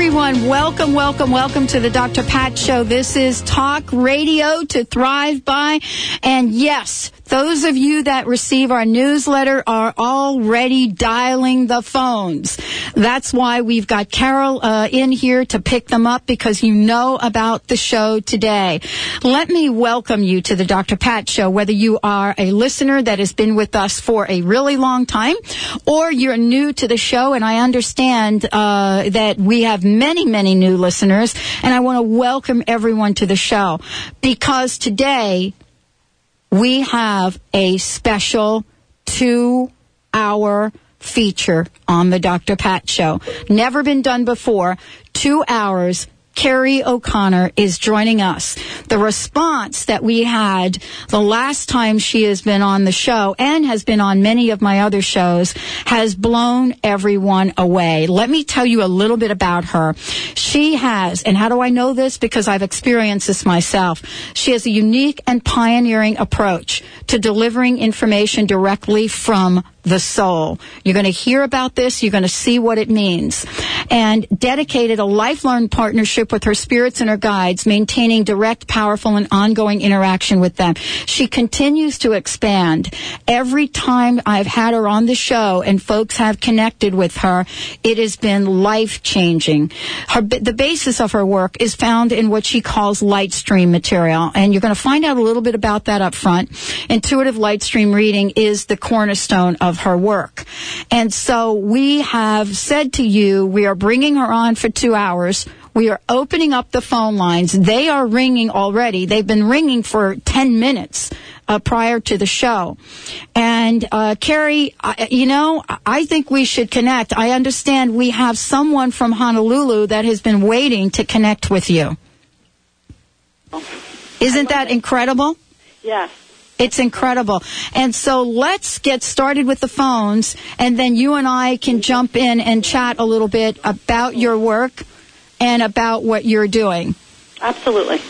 everyone. Welcome, welcome, welcome to the Dr. Pat Show. This is talk radio to thrive by. And yes, those of you that receive our newsletter are already dialing the phones. That's why we've got Carol uh, in here to pick them up because you know about the show today. Let me welcome you to the Dr. Pat Show, whether you are a listener that has been with us for a really long time or you're new to the show. And I understand uh, that we have many, many new listeners. And I want to welcome everyone to the show because today we have a special two hour feature on the Dr. Pat Show. Never been done before. Two hours Kerrie O'Connor is joining us. The response that we had the last time she has been on the show and has been on many of my other shows has blown everyone away. Let me tell you a little bit about her. She has, and how do I know this? Because I've experienced this myself. She has a unique and pioneering approach to delivering information directly from the soul. You're going to hear about this. You're going to see what it means. And dedicated a lifelong partnership with her spirits and her guides, maintaining direct, powerful, and ongoing interaction with them. She continues to expand. Every time I've had her on the show and folks have connected with her, it has been life changing. Her, the basis of her work is found in what she calls light stream material. And you're going to find out a little bit about that up front. Intuitive light stream reading is the cornerstone of her work. And so we have said to you, we are bringing her on for two hours. We are opening up the phone lines. They are ringing already. They've been ringing for 10 minutes. Uh, prior to the show. And uh, Kerrie, I, you know, I think we should connect. I understand we have someone from Honolulu that has been waiting to connect with you. Isn't that incredible? Yes. It's incredible. And so let's get started with the phones, and then you and I can jump in and chat a little bit about your work and about what you're doing. Absolutely.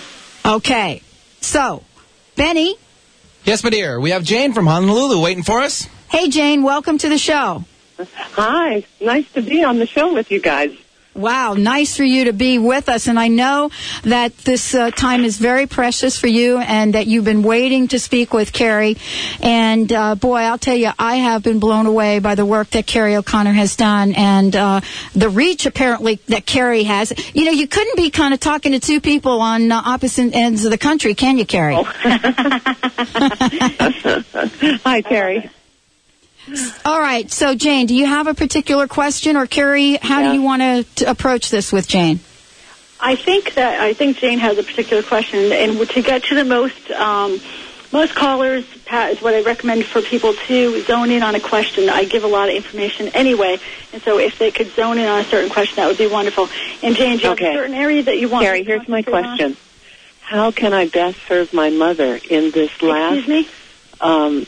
Okay. So, Benny. Yes, my dear. We have Jane from Honolulu waiting for us. Hey, Jane. Welcome to the show. Hi. Nice to be on the show with you guys. Wow, nice for you to be with us. And I know that this uh, time is very precious for you and that you've been waiting to speak with Kerrie. And uh, boy, I'll tell you, I have been blown away by the work that Kerrie O'Connor has done and uh, the reach apparently that Kerrie has. You know, you couldn't be kind of talking to two people on uh, opposite ends of the country, can you, Kerrie? Oh. Hi, Kerrie. All right. So, Jane, do you have a particular question, or Kerrie, how yeah. do you want to approach this with Jane? I think that I think Jane has a particular question, and to get to the most um, most callers, Pat, is what I recommend for people to zone in on a question. I give a lot of information anyway, and so if they could zone in on a certain question, that would be wonderful. And Jane, do you okay. have a certain area that you want? Kerrie, here's my question: on? How can I best serve my mother in this last? Excuse me? Um,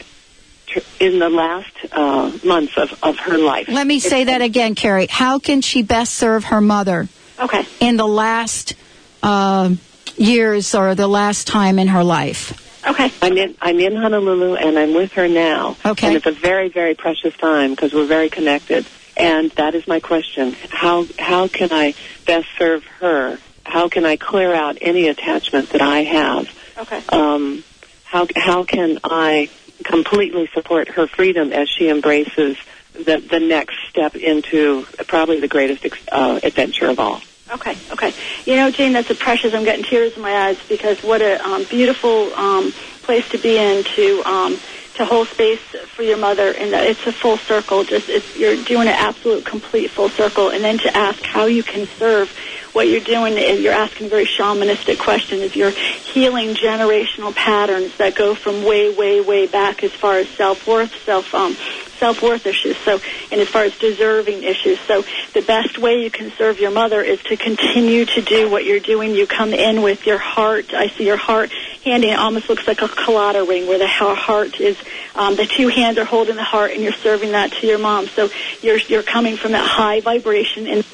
in the last uh, months of, of her life. Let me say that again, Kerrie. How can she best serve her mother? Okay. In the last uh, years or the last time in her life. Okay. I'm in I'm in Honolulu and I'm with her now. Okay. And it's a very very precious time because we're very connected. And that is my question: how how can I best serve her? How can I clear out any attachment that I have? Okay. Um, how how can I completely support her freedom as she embraces the, the next step into probably the greatest uh, adventure of all. Okay, okay. You know, Jane, that's a precious. I'm getting tears in my eyes because what a um, beautiful um, place to be in to um, to hold space for your mother, and that it's a full circle. Just it's, you're doing an absolute, complete full circle, and then to ask how you can serve what you're doing is you're asking very shamanistic question is you're healing generational patterns that go from way, way, way back as far as self-worth, self, um, self-worth issues. So, and as far as deserving issues. So the best way you can serve your mother is to continue to do what you're doing. You come in with your heart. I see your heart handing. It almost looks like a Claddagh ring where the heart is, um, the two hands are holding the heart and you're serving that to your mom. So you're, you're coming from that high vibration and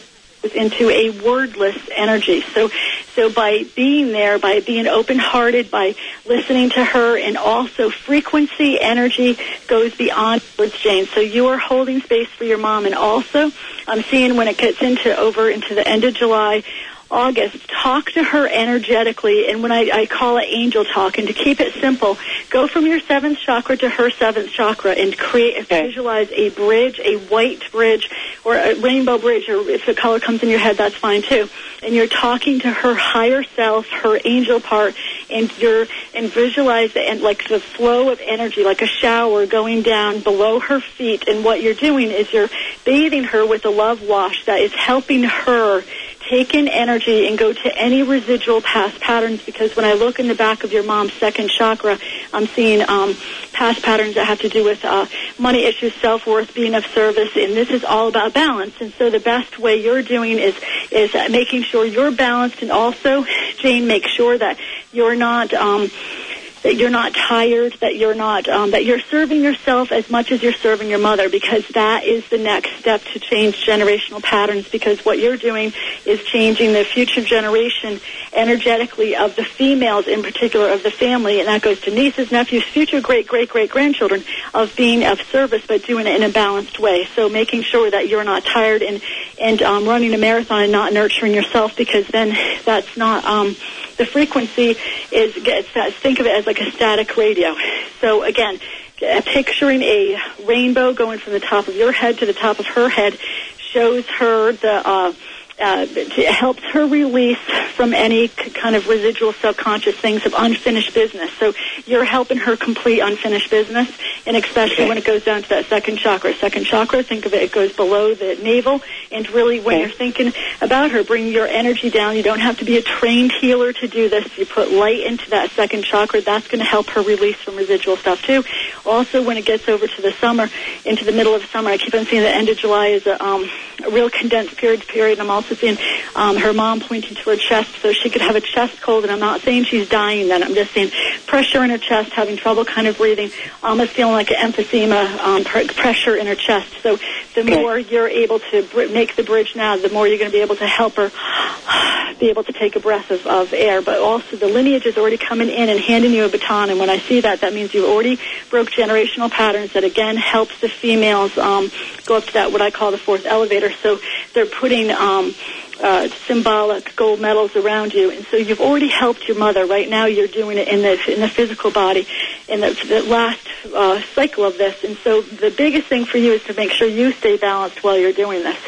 into a wordless energy. So, so by being there, by being open-hearted, by listening to her, and also frequency energy goes beyond words, Jane. So you are holding space for your mom, and also I'm seeing when it gets into over into the end of July, August, talk to her energetically, and when I, I call it angel talk, and to keep it simple, go from your seventh chakra to her seventh chakra and create, okay. visualize a bridge, a white bridge, or a rainbow bridge, or if the color comes in your head, that's fine too. And you're talking to her higher self, her angel part, and you're, and visualize it, and like the flow of energy, like a shower going down below her feet, and what you're doing is you're bathing her with a love wash that is helping her take in energy and go to any residual past patterns because when I look in the back of your mom's second chakra, I'm seeing um, past patterns that have to do with uh, money issues, self-worth, being of service, and this is all about balance. And so the best way you're doing is is making sure you're balanced and also, Jane, make sure that you're not um, that you're not tired, that you're not, um, that you're serving yourself as much as you're serving your mother because that is the next step to change generational patterns because what you're doing is changing the future generation energetically of the females in particular of the family and that goes to nieces, nephews, future great, great, great grandchildren of being of service but doing it in a balanced way. So making sure that you're not tired and, and um, running a marathon and not nurturing yourself because then that's not, um, the frequency is, gets think of it as like a static radio. So again, picturing a rainbow going from the top of your head to the top of her head shows her the, uh, uh, it helps her release from any kind of residual subconscious things of unfinished business. So you're helping her complete unfinished business, and especially okay. when it goes down to that second chakra. Second chakra, think of it, it goes below the navel, and really when okay. you're thinking about her, bring your energy down. You don't have to be a trained healer to do this. You put light into that second chakra. That's going to help her release from residual stuff too. Also, when it gets over to the summer, into the middle of summer, I keep on seeing the end of July is a, um, a real condensed period. Period. I'm also also seeing um, her mom pointing to her chest so she could have a chest cold. And I'm not saying she's dying then. I'm just saying pressure in her chest, having trouble kind of breathing, almost feeling like an emphysema, um, pr- pressure in her chest. So the more you're able to br- make the bridge now, the more you're going to be able to help her be able to take a breath of, of air. But also the lineage is already coming in and handing you a baton. And when I see that, that means you've already broke generational patterns that again helps the females um, go up to that what I call the fourth elevator. So they're putting um, uh, symbolic gold medals around you, and so you've already helped your mother. Right now, you're doing it in the in the physical body, in the, the last uh, cycle of this. And so, the biggest thing for you is to make sure you stay balanced while you're doing this.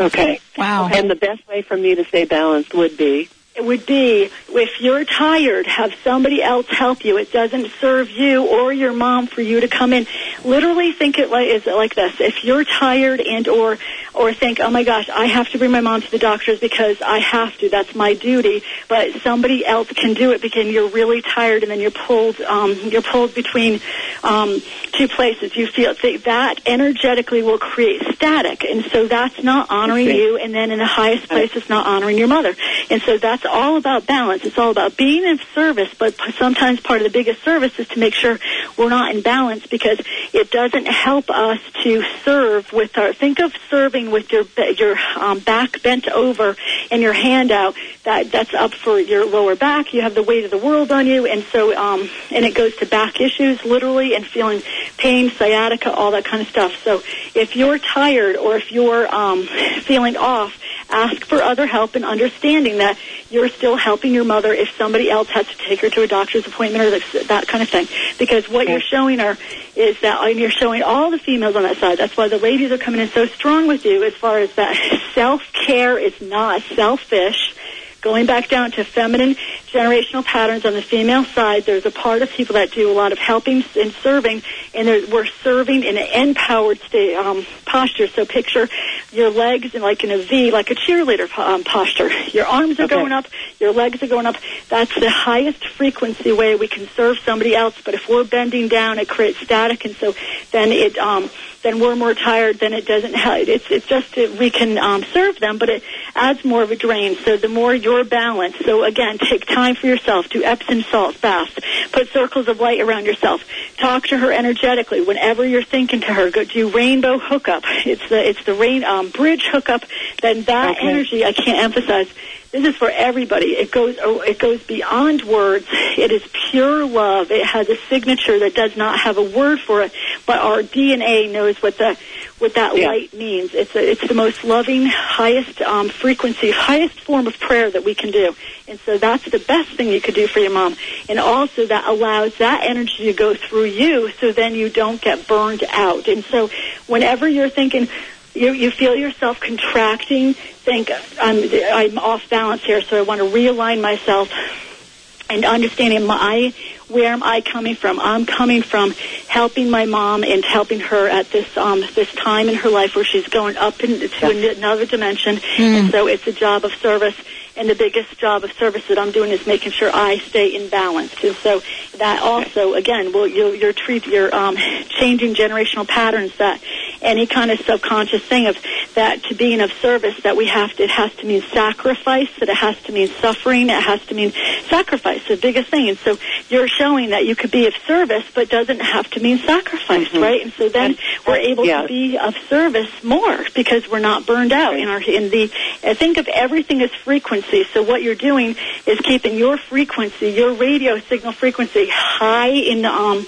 Okay. Wow. And the best way for me to stay balanced would be it would be if you're tired, have somebody else help you. It doesn't serve you or your mom for you to come in. Literally think it like is it like this. If you're tired and or or think, oh my gosh, I have to bring my mom to the doctors because I have to. That's my duty. But somebody else can do it because you're really tired and then you're pulled um, you're pulled between um, two places. You feel that energetically will create static, and so that's not honoring you. And then in the highest place, it's not honoring your mother. And so that's all about balance. It's all about being in service, but sometimes part of the biggest service is to make sure we're not in balance because it doesn't help us to serve with our. Think of serving with your your um, back bent over and your hand out. That that's up for your lower back. You have the weight of the world on you, and so um, and it goes to back issues literally and feeling pain, sciatica, all that kind of stuff. So if you're tired or if you're um, feeling off ask for other help and understanding that you're still helping your mother if somebody else has to take her to a doctor's appointment or that kind of thing. Because what you're showing her is that, and you're showing all the females on that side. That's why the ladies are coming in so strong with you as far as that self-care is not selfish going back down to feminine generational patterns on the female side. There's a part of people that do a lot of helping and serving, and we're serving in an empowered state um, posture. So picture your legs in like in a V, like a cheerleader um, posture. Your arms are Okay. going up, your legs are going up. That's the highest frequency way we can serve somebody else. But if we're bending down, it creates static, and so then it um, then we're more tired. Then it doesn't. Help. It's it's just that we can um, serve them, but it adds more of a drain. So the more you're balanced. So again, take time for yourself. Do Epsom salt fast. Put circles of light around yourself. Talk to her energetically. Whenever you're thinking to her, go do rainbow hookup. It's the it's the rain um, bridge hookup. Then that Okay. energy I can't emphasize. This is for everybody. It goes oh, it goes beyond words. It is pure love. It has a signature that does not have a word for it, but our DNA knows what the what that Yeah. light means. It's a, it's the most loving, highest um, frequency, highest form of prayer that we can do. And so that's the best thing you could do for your mom. And also that allows that energy to go through you, so then you don't get burned out. And so whenever you're thinking you, you feel yourself contracting, think I'm, I'm off balance here, so I want to realign myself and understanding my where am I coming from? I'm coming from helping my mom and helping her at this um, this time in her life where she's going up into another dimension. And so it's a job of service. And the biggest job of service that I'm doing is making sure I stay in balance. And so that also, again, will you're, you're treat you're um, changing generational patterns that any kind of subconscious thing of that to being of service that we have to it has to mean sacrifice that it has to mean suffering it has to mean sacrifice the biggest thing. And so you're showing that you could be of service but doesn't have to mean sacrifice right? And so then we're able yeah. to be of service more because we're not burned out in our in the I think of everything as frequency so what you're doing is keeping your frequency your radio signal frequency high in um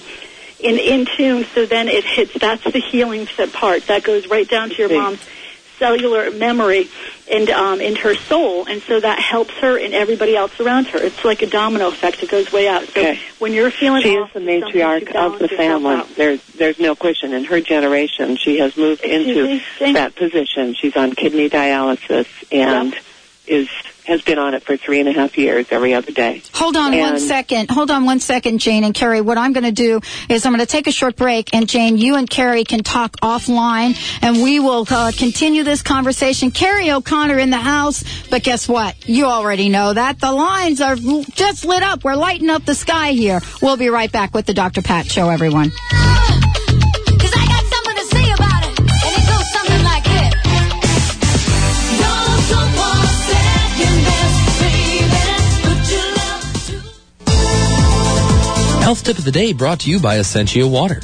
in in tune so then it hits that's the healing part that goes right down to your mom's cellular memory and um into her soul and so that helps her and everybody else around her it's like a domino effect it goes way out so Okay. when you're feeling She is the with something, you matriarch of the family. There's there's no question. In her generation, she has moved Excuse into me? That position. She's on kidney dialysis and is has been on it for three and a half years every other day. Hold on one And- second. Hold on one second, Jane and Kerrie. What I'm going to do is I'm going to take a short break, and Jane, you and Kerrie can talk offline, and we will uh, continue this conversation. Kerrie O'Connor in the house, but guess what? You already know that the lines are just lit up. We're lighting up the sky here. We'll be right back with the Dr. Pat Show, everyone. Health tip of the day brought to you by Essentia Water.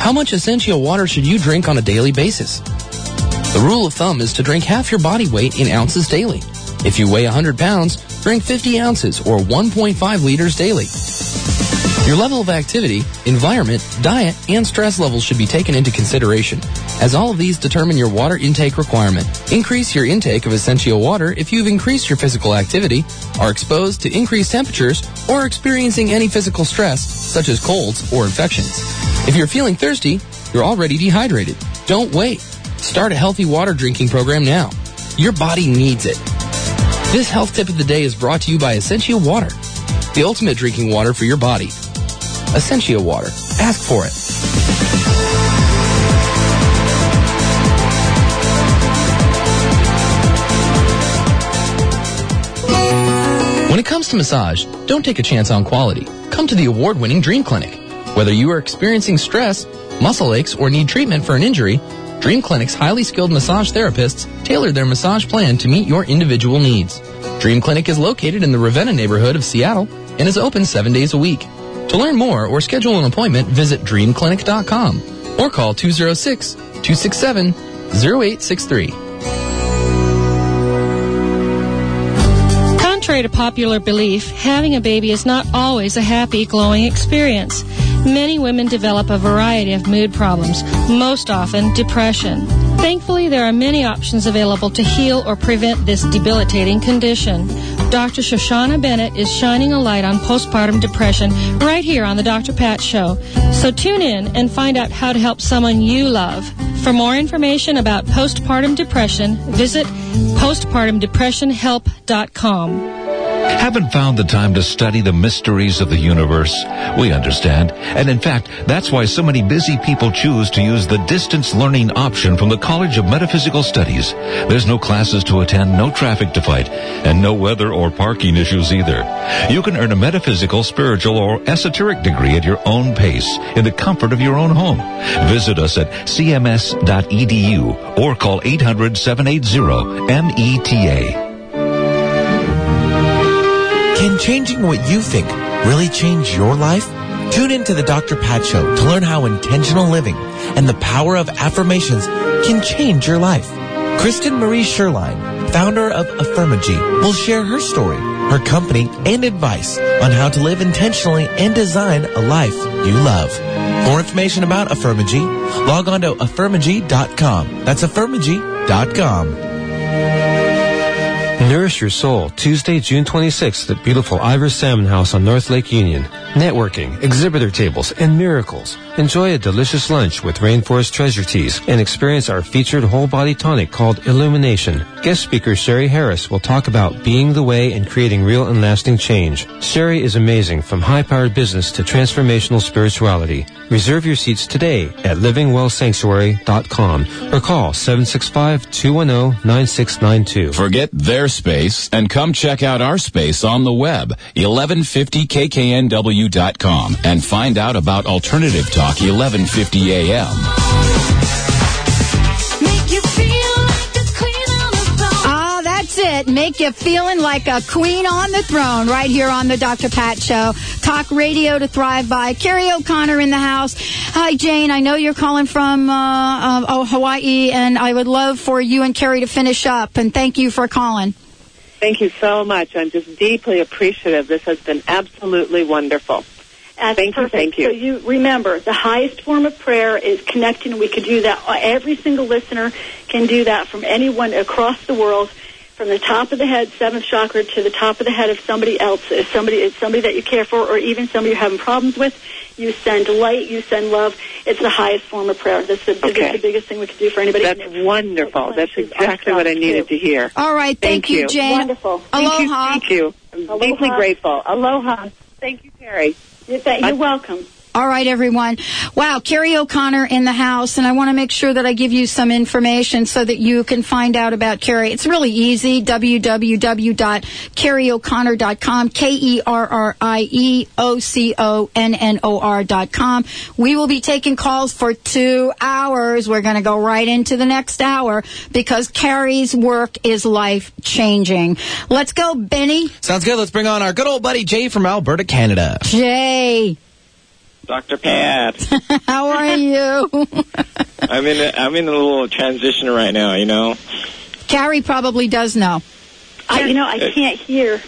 How much Essentia water should you drink on a daily basis? The rule of thumb is to drink half your body weight in ounces daily. If you weigh 100 pounds, drink 50 ounces or 1.5 liters daily. Your level of activity, environment, diet, and stress levels should be taken into consideration, as all of these determine your water intake requirement. Increase your intake of Essentia water if you've increased your physical activity, are exposed to increased temperatures, or experiencing any physical stress, such as colds or infections. If you're feeling thirsty, you're already dehydrated. Don't wait. Start a healthy water drinking program now. Your body needs it. This health tip of the day is brought to you by Essentia Water, the ultimate drinking water for your body. Essentia Water. Ask for it. When it comes to massage, don't take a chance on quality. Come to the award-winning Dream Clinic. Whether you are experiencing stress, muscle aches, or need treatment for an injury, Dream Clinic's highly skilled massage therapists tailor their massage plan to meet your individual needs. Dream Clinic is located in the Ravenna neighborhood of Seattle and is open seven days a week. To learn more or schedule an appointment, visit dreamclinic.com or call 206 267 0863. Contrary to popular belief, having a baby is not always a happy, glowing experience. Many women develop a variety of mood problems, most often depression. Thankfully, there are many options available to heal or prevent this debilitating condition. Dr. Shoshana Bennett is shining a light on postpartum depression right here on the Dr. Pat Show. So tune in and find out how to help someone you love. For more information about postpartum depression, visit postpartumdepressionhelp.com. Haven't found the time to study the mysteries of the universe? We understand. And in fact, that's why so many busy people choose to use the distance learning option from the College of Metaphysical Studies. There's no classes to attend, no traffic to fight, and no weather or parking issues either. You can earn a metaphysical, spiritual, or esoteric degree at your own pace in the comfort of your own home. Visit us at cms.edu or call 800-780-META. Can changing what you think really change your life? Tune in to the Dr. Pat Show to learn how intentional living and the power of affirmations can change your life. Kristen Marie Sherline, founder of Affirmagee, will share her story, her company, and advice on how to live intentionally and design a life you love. More information about Affirmagee, log on to affirmagee.com. That's affirmagee.com. Nourish Your Soul, Tuesday, June 26th at beautiful Ivar Salmon House on North Lake Union. Networking, exhibitor tables, and miracles. Enjoy a delicious lunch with Rainforest Treasure Teas and experience our featured whole body tonic called Illumination. Guest speaker Sherry Harris will talk about being the way and creating real and lasting change. Sherry is amazing from high-powered business to transformational spirituality. Reserve your seats today at livingwellsanctuary.com or call 765-210-9692. Forget their space and come check out our space on the web, 1150kknw.com, and find out about Alternative Talk 1150 AM. That's it. Make you feeling like a queen on the throne right here on the Dr. Pat Show. Talk radio to thrive by. Kerrie O'Connor in the house. Hi, Jane. I know you're calling from uh, uh, oh, Hawaii, and I would love for you and Kerrie to finish up. And thank you for calling. Thank you so much. I'm just deeply appreciative. This has been absolutely wonderful. That's Thank you, thank you. So you remember, the highest form of prayer is connecting. We could do that. Every single listener can do that from anyone across the world, from the top of the head, seventh chakra, to the top of the head of somebody else, if somebody, it's somebody that you care for, or even somebody you're having problems with. You send light, you send love. It's the highest form of prayer. That's the, that's Okay. the biggest thing we can do for anybody. That's wonderful. That's exactly what I needed to hear. All right. Thank, Thank you, you. Jane. Wonderful. Thank you, Aloha. Thank you. I'm deeply grateful. Aloha. Thank you, Kerrie. You're, th- you're welcome. All right, everyone. Wow, Kerrie O'Connor in the house, and I want to make sure that I give you some information so that you can find out about Kerrie. It's really easy. www.kerrieoconnor.com. K E R R I E O C O N N O R dot com. We will be taking calls for two hours. We're going to go right into the next hour because Kerrie's work is life changing. Let's go, Benny. Sounds good. Let's bring on our good old buddy Jay from Alberta, Canada. Jay, Dr. Pat. how are you? I'm in a, I'm in a little transition right now, you know. Kerrie probably does know. I, you know, I can't hear.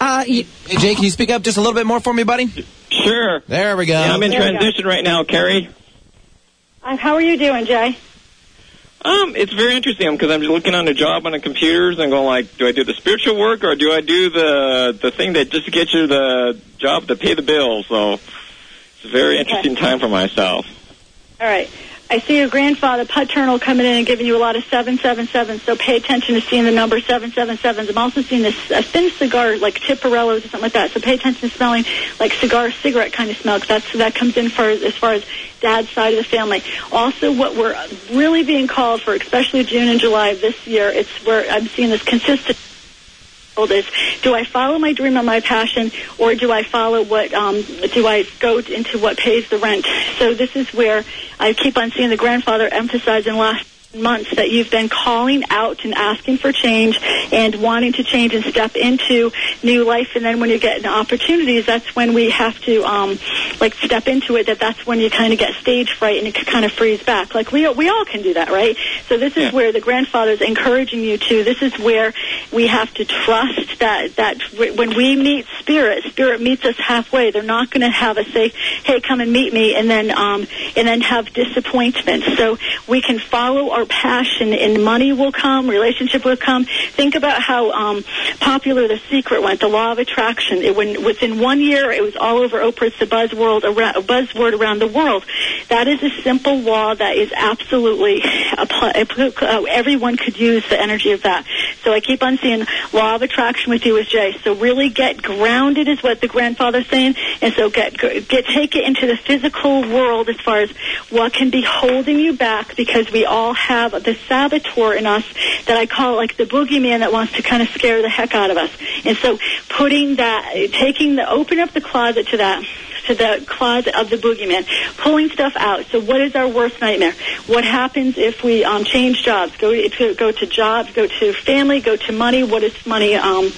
Uh, you, Hey, Jay, can you speak up just a little bit more for me, buddy? Sure. There we go. Yeah, I'm in There transition right now, Kerrie. Uh, how are you doing, Jay? Um, it's very interesting because I'm just looking on the job on the computers and going like, do I do the spiritual work or do I do the the thing that just gets you the job to pay the bills? So it's a very interesting time for myself. All right. I see your grandfather paternal coming in and giving you a lot of seven seven seven. So pay attention to seeing the number seven seven sevens. I'm also seeing this a thin cigar like Tiparillos or something like that. So pay attention to smelling like cigar cigarette kind of smell. 'cause that's that comes in for as far as dad's side of the family. Also, what we're really being called for, especially June and July of this year, it's where I'm seeing this consistent is do I follow my dream and my passion or do I follow what um, do I go into what pays the rent? So this is where I keep on seeing the grandfather emphasize in last months that you've been calling out and asking for change and wanting to change and step into new life. And then when you get opportunities that's when we have to um like step into it that that's when you kind of get stage fright and you kind of freeze back. Like we we all can do that right? So this is where the grandfather's encouraging you to. This is where we have to trust that that when we meet spirit spirit meets us halfway. They're not going to have us say hey come and meet me and then um and then have disappointment. So we can follow our passion and money will come relationship will come think about how um popular the secret went the law of attraction it when within one year it was all over oprah it's the buzzword around buzzword around the world That is a simple law that is absolutely uh, everyone could use the energy of that. So I keep on seeing law of attraction with you as Jay. So really get grounded is what the grandfather's saying, and so get get take it into the physical world as far as what can be holding you back because we all have the saboteur in us that I call like the boogeyman that wants to kind of scare the heck out of us. And so putting that, taking the open up the closet to that to the closet of the boogeyman, pulling stuff out. So, what is our worst nightmare? What happens if we um, change jobs? Go to go to jobs, go to family, go to money. What is money? Um,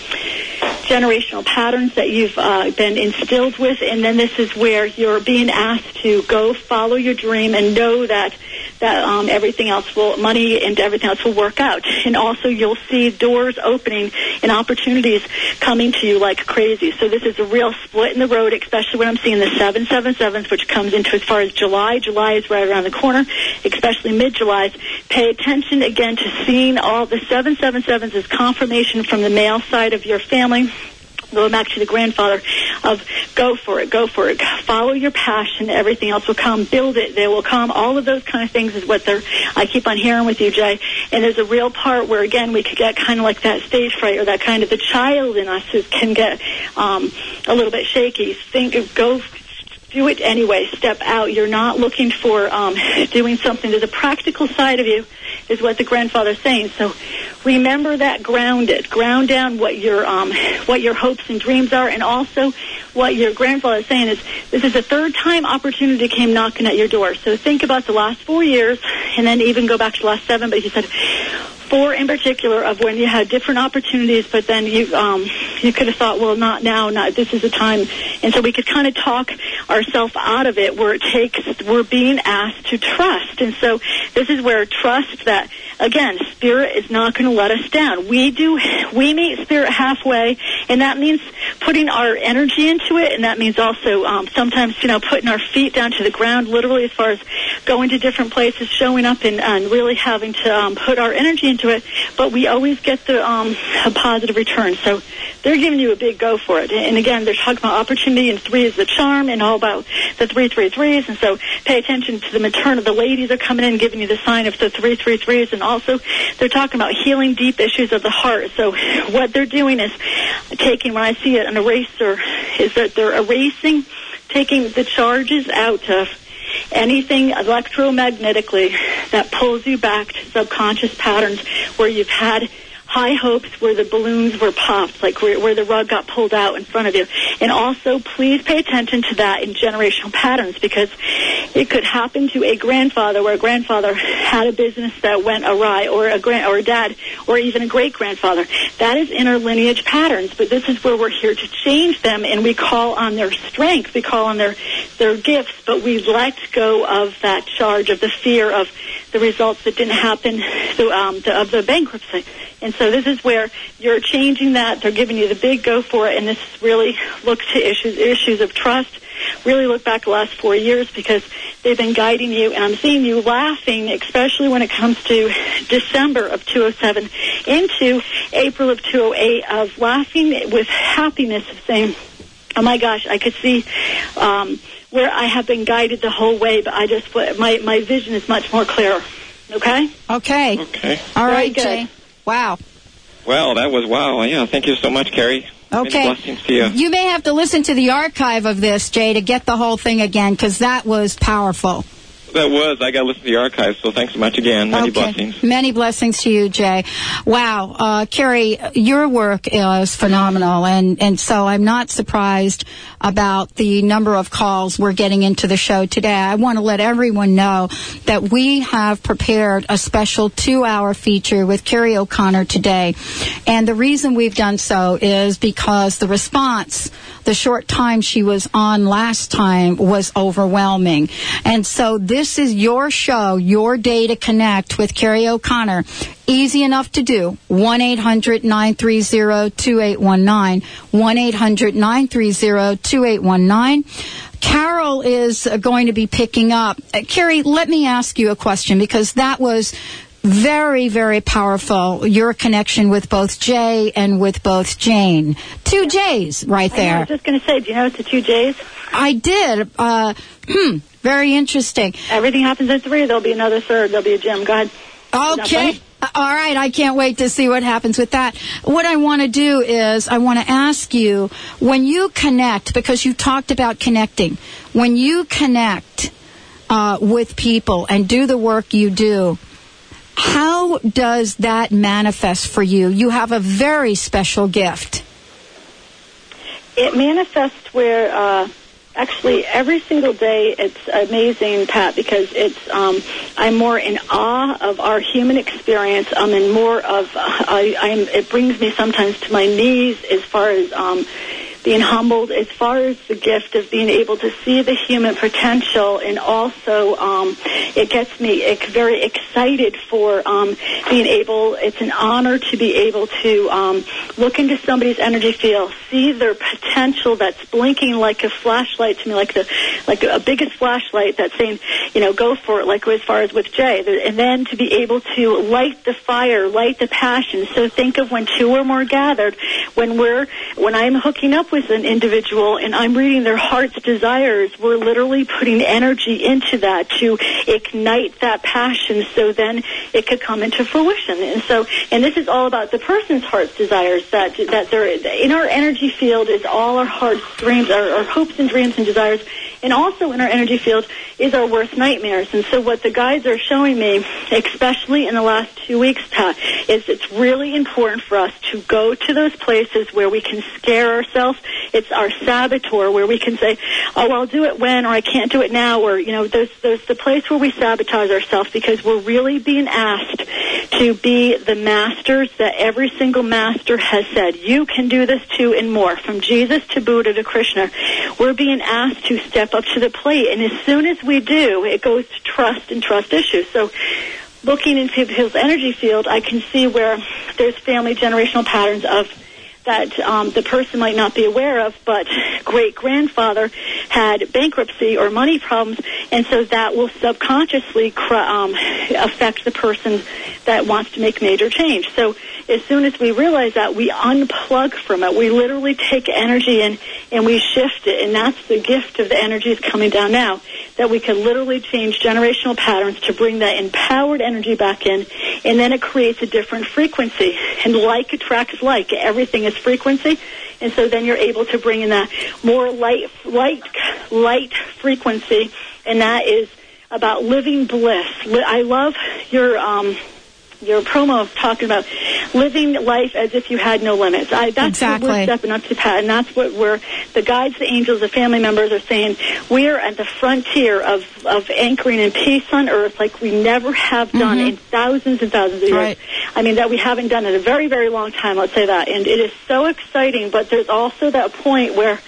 generational patterns that you've uh, been instilled with, and then this is where you're being asked to go follow your dream and know that that um, everything else will, money and everything else will work out. And also, you'll see doors opening and opportunities coming to you like crazy. So this is a real split in the road, especially when I'm seeing the 777s, which comes into as far as July. July is right around the corner, especially mid-July. Pay attention again to seeing all the 777s as confirmation from the male side of your family going back to the grandfather of go for it, go for it, follow your passion, everything else will come, build it, they will come. All of those kind of things is what they're, I keep on hearing with you, Jay. And there's a real part where again, we could get kind of like that stage fright or that kind of the child in us who can get, um, a little bit shaky. Think of, go, do it anyway. Step out. You're not looking for um, doing something. There's a practical side of you, is what the grandfather's saying. So remember that grounded. Ground down what your um, what your hopes and dreams are, and also what your grandfather is saying is this is the third time opportunity came knocking at your door. So think about the last four years, and then even go back to the last seven. But he said four in particular of when you had different opportunities, but then you um, you could have thought, well, not now, not this is the time, and so we could kind of talk ourselves out of it, where it takes we're being asked to trust, and so this is where trust that again, spirit is not going to let us down. We do we meet spirit halfway, and that means putting our energy into it, and that means also um, sometimes you know putting our feet down to the ground, literally as far as going to different places, showing up, and, and really having to um, put our energy into it, but we always get the um, a positive return. So they're giving you a big go for it. And again, they're talking about opportunity, and three is the charm, and all about the three three threes. And so pay attention to the maternal. The ladies are coming in, giving you the sign of the three three threes, and also they're talking about healing deep issues of the heart. So what they're doing is taking, when I see it, an eraser, is that they're erasing, taking the charges out of anything electromagnetically that pulls you back to subconscious patterns where you've had high hopes where the balloons were popped, like where, where the rug got pulled out in front of you. And also, please pay attention to that in generational patterns because it could happen to a grandfather where a grandfather had a business that went awry, or a grand or a dad, or even a great grandfather. That is inner lineage patterns. But this is where we're here to change them, and we call on their strength, we call on their their gifts, but we let go of that charge of the fear of the results that didn't happen so, um, the, of the bankruptcy. And so this is where you're changing that. They're giving you the big go for it, and this really looks to issues issues of trust. Really look back the last four years because they've been guiding you, and I'm seeing you laughing, especially when it comes to December of 207 into April of 208, of laughing with happiness, of saying, "Oh my gosh, I could see." Um, where I have been guided the whole way, but I just my my vision is much more clear. Okay. Okay. Okay. All Very right, good. Jay. Wow. Well, that was wow. Yeah, thank you so much, Kerrie. Okay. Blessings to you. may have to listen to the archive of this, Jay, to get the whole thing again, because that was powerful. That was. I got to listen to the archives, so thanks so much again. Many blessings. Many blessings to you, Jay. Wow, uh, Kerrie, your work is phenomenal, and and so I'm not surprised about the number of calls we're getting into the show today. I want to let everyone know that we have prepared a special two-hour feature with Kerrie O'Connor today, and the reason we've done so is because the response the short time she was on last time was overwhelming. And so this is your show, your day to connect with Kerrie O'Connor. Easy enough to do. 1-800-930-2819. 1-800-930-2819. Carol is uh, going to be picking up. Uh, Kerrie, let me ask you a question because that was very, very powerful. Your connection with both Jay and with both Jane. Two J's right I, know, I there. was just going to say, do you know it's the two J's? I did. Uh, hmm, very interesting. Everything happens at three. There'll be another third. There'll be a Jim. Go ahead. Okay. Uh, All right, I can't wait to see what happens with that. What I want to do is I want to ask you when you connect, because you talked about connecting, when you connect uh, with people and do the work you do, how does that manifest for you? You have a very special gift. It manifests where uh, actually every single day it's amazing, Pat, because it's um, I'm more in awe of our human experience. I'm in more of I, I'm. It brings me sometimes to my knees as far as. Um, being humbled as far as the gift of being able to see the human potential and also um, it gets me very excited for um, being able it's an honor to be able to um, look into somebody's energy field see their potential that's blinking like a flashlight to me like the like a biggest flashlight that's saying you know go for it like as far as with jay. And then to be able to light the fire light the passion. So think of when two or more gathered when we're when i'm hooking up with an individual and i'm reading their heart's desires. We're literally putting energy into that to ignite that passion so then it could come into fruition. And so and this is all about the person's heart's desires that that they're in our energy field is all our heart's dreams our, our hopes and dreams and desires and also in our energy field is our worst nightmares. And so what the guides are showing me especially in the last two weeks pat is it's really important for us to go to those places where we can scare ourselves. It's our saboteur where we can say oh i'll do it when or i can't do it now or you know there's the place where we sabotage ourselves because we're really being asked to be the masters that every single master has said you can do this too and more. From jesus to buddha to krishna we're being asked to step up to the plate and as soon as we do it goes to trust and trust issues so looking into his energy field i can see where there's family generational patterns of that um, the person might not be aware of, but great grandfather had bankruptcy or money problems, and so that will subconsciously cr- um, affect the person that wants to make major change. So as soon as we realize that, we unplug from it. We literally take energy and and we shift it, and that's the gift of the energies coming down now. That we can literally change generational patterns to bring that empowered energy back in, and then it creates a different frequency. And like attracts like. Everything is frequency, and so then you're able to bring in that more light, light, light frequency, and that is about living bliss. I love your um, your promo of talking about living life as if you had no limits. I, that's what we're stepping up to, Pat, and that's what we're the guides, the angels, the family members are saying. We are at the frontier of of anchoring in peace on earth like we never have done Mhm. in thousands and thousands of years. Right. I mean that we haven't done in a very very long time. Let's say that, and it is so exciting. But there's also that point where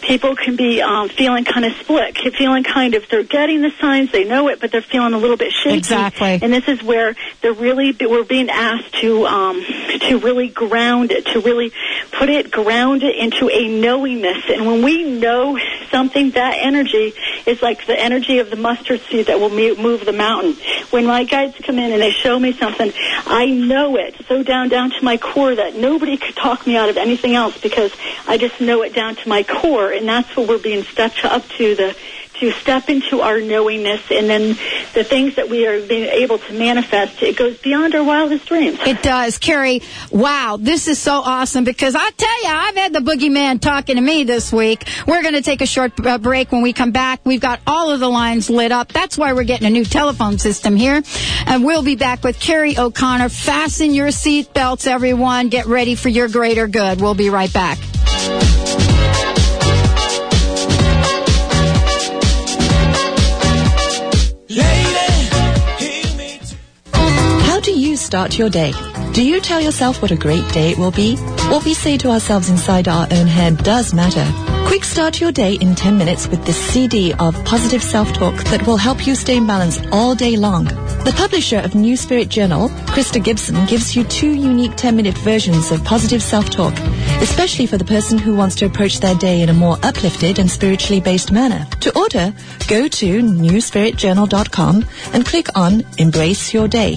people can be um, feeling kind of split, feeling kind of they're getting the signs, they know it, but they're feeling a little bit shaky. Exactly. And this is where they're really we're being asked to um, to really ground it, to really put it, ground it into a knowingness. And when we know something, that energy is like the energy of the mustard seed that will move the mountain. When my guides come in and they show me something, I know it so down down to my core that nobody could talk me out of anything else because I just know it down to my core, and that's what we're being stepped up to the to step into our knowingness and then the things that we are being able to manifest it goes beyond our wildest dreams It does. Kerrie, wow, this is so awesome because I tell you, I've had the boogeyman talking to me this week. We're going to take a short uh, break. When we come back, we've got all of the lines lit up. That's why we're getting a new telephone system here. And we'll be back with Kerrie O'Connor. Fasten your seatbelts, everyone. Get ready for your greater good. We'll be right back. Start your day? Do you tell yourself what a great day it will be? What we say to ourselves inside our own head does matter. Quick start your day in 10 minutes with this CD of positive self-talk that will help you stay in balance all day long. The publisher of New Spirit Journal, Krista Gibson, gives you two unique 10-minute versions of positive self-talk, especially for the person who wants to approach their day in a more uplifted and spiritually based manner. To order, go to newspiritjournal.com and click on Embrace Your Day.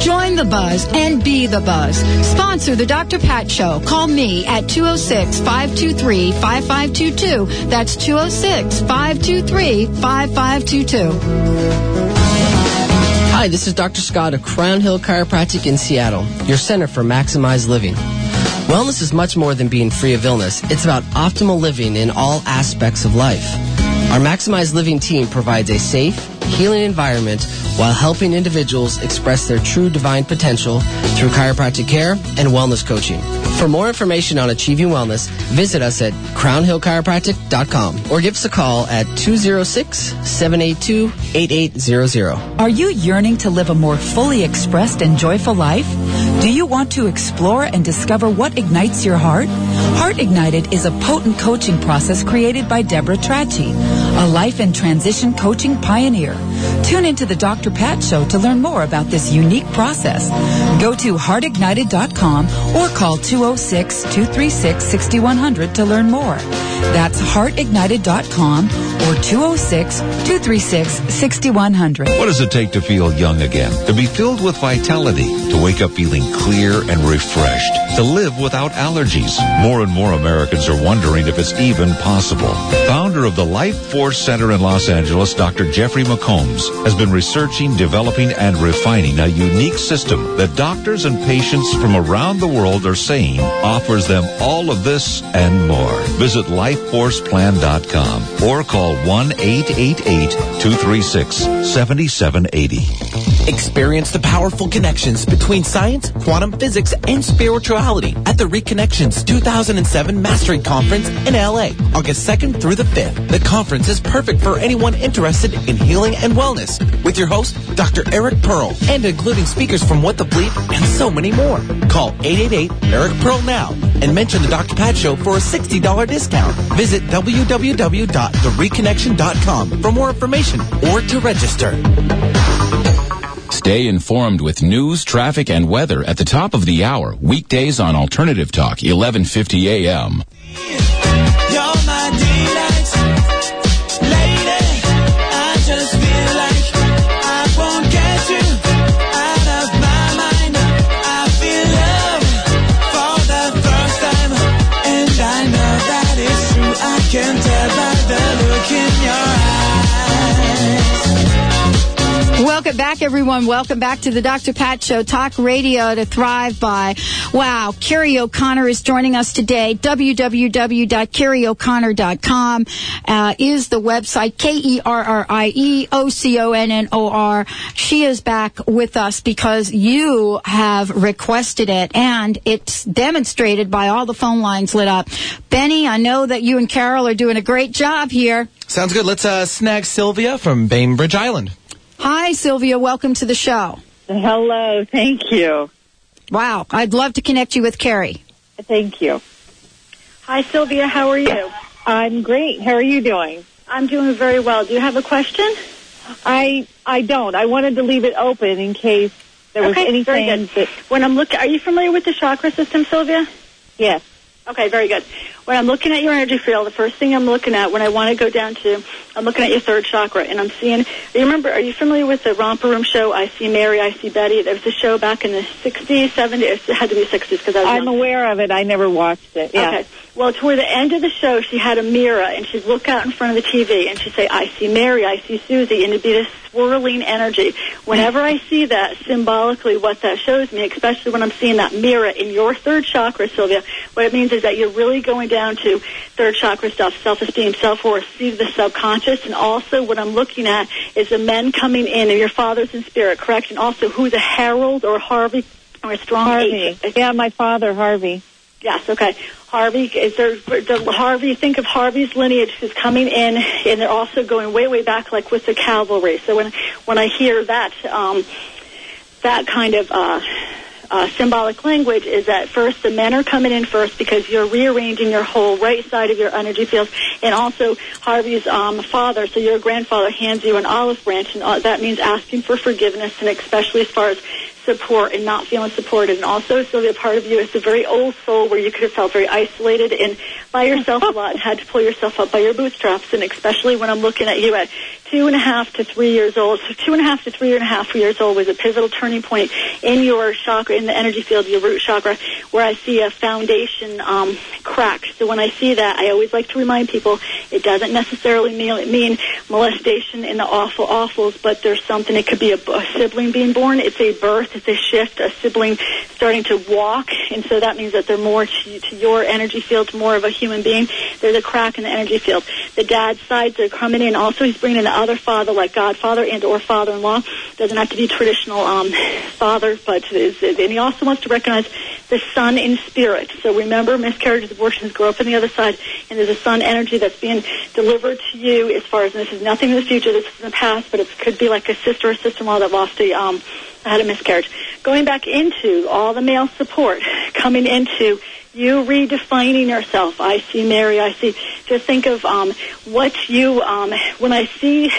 Join the buzz and be the buzz. Sponsor the Dr. Pat Show. Call me at 206 523 5522. That's 206 523 5522. Hi, this is Dr. Scott of Crown Hill Chiropractic in Seattle, your center for maximized living. Wellness is much more than being free of illness. It's about optimal living in all aspects of life. Our Maximized Living team provides a safe, healing environment while helping individuals express their true divine potential through chiropractic care and wellness coaching. For more information on achieving wellness, visit us at crownhillchiropractic.com or give us a call at 206-782-8800. Are you yearning to live a more fully expressed and joyful life? Do you want to explore and discover what ignites your heart? Heart Ignited is a potent coaching process created by Deborah Trachy, a life and transition coaching pioneer. Tune into the Dr. Pat Show to learn more about this unique process. Go to heartignited.com or call 206-236-6100 to learn more. That's heartignited.com or 206-236-6100. What does it take to feel young again? To be filled with vitality, to wake up feeling clear and refreshed, to live without allergies. More and more Americans are wondering if it's even possible. Founder of the Life Force Center in Los Angeles, Dr. Jeffrey McCombs, has been researching, developing, and refining a unique system that doctors and patients from around the world are saying offers them all of this and more. Visit lifeforceplan.com or call 1-888-236-7780. Experience the powerful connections between science, quantum physics, and spirituality at the Reconnections 2007 Mastering Conference in LA, August 2nd through the 5th. The conference is perfect for anyone interested in healing and wellness with your host, Dr. Eric Pearl, and including speakers from What the Bleep and so many more. Call 888-ERIC-PEARL now and mention the Dr. Pat Show for a $60 discount. Visit www.thereconnection.com for more information or to register. Stay informed with news, traffic, and weather at the top of the hour, weekdays on Alternative Talk, 1150 AM. You're my Welcome back, everyone. Welcome back to the Dr. Pat Show, talk radio to thrive by. Wow, Kerrie O'Connor is joining us today. www.kerrieoconnor.com uh, is the website. E K-E-R-R-I-E-O-C-O-N-N-O-R. She is back with us because you have requested it and it's demonstrated by all the phone lines lit up. Benny, I know that you and Carol are doing a great job here. Sounds good. Let's uh, snag Sylvia from Bainbridge Island. Hi, Sylvia. Welcome to the show. Hello. Thank you. Wow. I'd love to connect you with Kerrie. Thank you. Hi, Sylvia. How are you? I'm great. How are you doing? I'm doing very well. Do you have a question? I I don't. I wanted to leave it open in case there was okay, very anything good. that When I'm looking, are you familiar with the chakra system, Sylvia? Yes. Okay, very good. When I'm looking at your energy field, the first thing I'm looking at when I want to go down to, I'm looking at your third chakra, and I'm seeing. You remember? Are you familiar with the Romper Room show? I see Mary, I see Betty. There was a show back in the '60s, '70s. It had to be '60s because I was. I'm young. aware of it. I never watched it. Yeah. Okay. Well, toward the end of the show, she had a mirror, and she'd look out in front of the TV, and she'd say, "I see Mary, I see Susie," and it'd be this swirling energy. Whenever I see that, symbolically, what that shows me, especially when I'm seeing that mirror in your third chakra, Sylvia, what it means is that you're really going down to third chakra stuff, self-esteem, self-worth, see the subconscious, and also what I'm looking at is the men coming in, and your father's in spirit, correct? And also who's a Harold or Harvey or a strong Harvey. Yeah, my father, Harvey. Yes, okay. Harvey, is there, the Harvey, think of Harvey's lineage is coming in, and they're also going way, way back, like with the cavalry. So when, when I hear that, um, that kind of, uh, uh, symbolic language is that first the men are coming in first because you're rearranging your whole right side of your energy field, and also Harvey's um, father, so your grandfather hands you an olive branch, and uh, that means asking for forgiveness, and especially as far as support and not feeling supported. And also, Sylvia, part of you is a very old soul where you could have felt very isolated and by yourself a lot and had to pull yourself up by your bootstraps. And especially when I'm looking at you at two and a half to three years old. So two and a half to three and a half years old was a pivotal turning point in your chakra, in the energy field, your root chakra, where I see a foundation um, crack. So when I see that, I always like to remind people it doesn't necessarily mean, mean molestation in the awful awfuls, but there's something. It could be a, a sibling being born. It's a birth. It's a shift. A sibling starting to walk, and so that means that they're more to, to your energy field, more of a human being. There's a crack in the energy field. The dad's sides are coming in. Also, he's bringing in the other father, like godfather and or father-in-law. Doesn't have to be traditional um, father, but is, and he also wants to recognize the son in spirit. So remember, miscarriages, abortions grow up on the other side, and there's a son energy that's being delivered to you. As far as this is nothing in the future, this is in the past, but it could be like a sister or sister-in-law that lost a um, had a miscarriage. Going back into all the male support, coming into you redefining yourself. I see Mary. I see. Just think of um, what you. Um, when I see